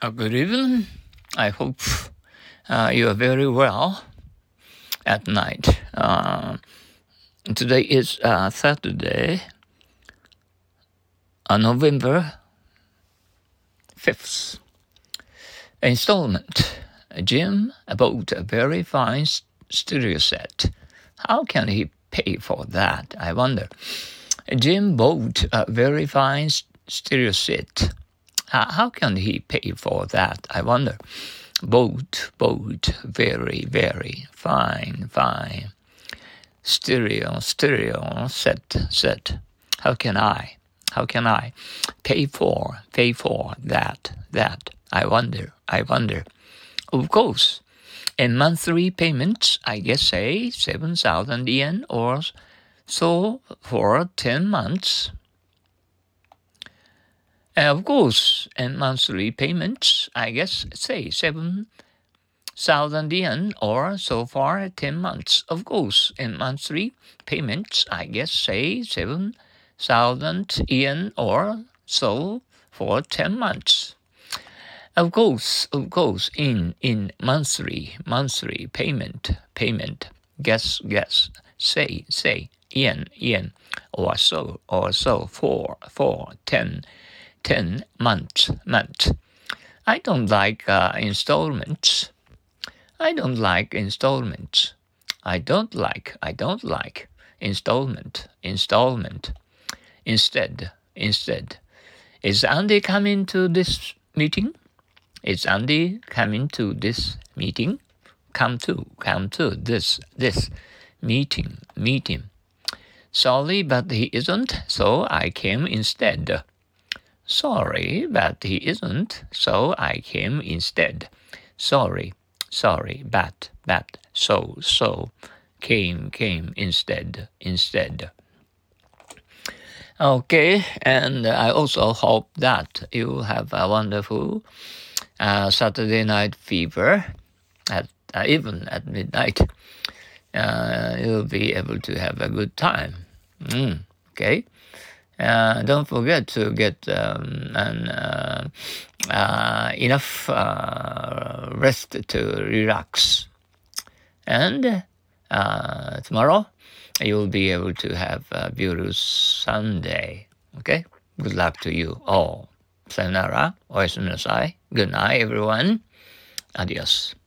Uh, good evening. I hope uh, you are very well at night. Uh, today is uh, Saturday, uh, November 5th. Installment. Jim bought a very fine stereo set. How can he pay for that? I wonder. Jim bought a very fine stereo set. How can he pay for that? I wonder. Boat, boat, very, very fine, fine. Stereo, stereo, set, set. How can I? How can I pay for, pay for that, that? I wonder, I wonder. Of course, in monthly payments, I guess say 7,000 yen or so for 10 months. And of course, and monthly payments, I guess, say seven thousand yen or so far ten months. Of course, in monthly payments, I guess, say seven thousand yen or so for ten months. Of course, of course, in in monthly monthly payment payment, guess guess, say say yen yen or so or so for for ten 10 months month. I don't like uh, installments. I don't like installments. I don't like, I don't like installment, installment. Instead, instead. Is Andy coming to this meeting? Is Andy coming to this meeting? Come to, come to this, this meeting, meeting. Sorry, but he isn't, so I came instead. Sorry, but he isn't, so I came instead. Sorry, sorry, but, but, so, so, came, came instead, instead. Okay, and I also hope that you have a wonderful uh, Saturday night fever, at uh, even at midnight. Uh, you'll be able to have a good time. Mm, okay. Uh, don't forget to get um, an, uh, uh, enough uh, rest to relax. And uh, tomorrow you'll be able to have a beautiful Sunday. Okay? Good luck to you all. Sayonara. Good night, everyone. Adios.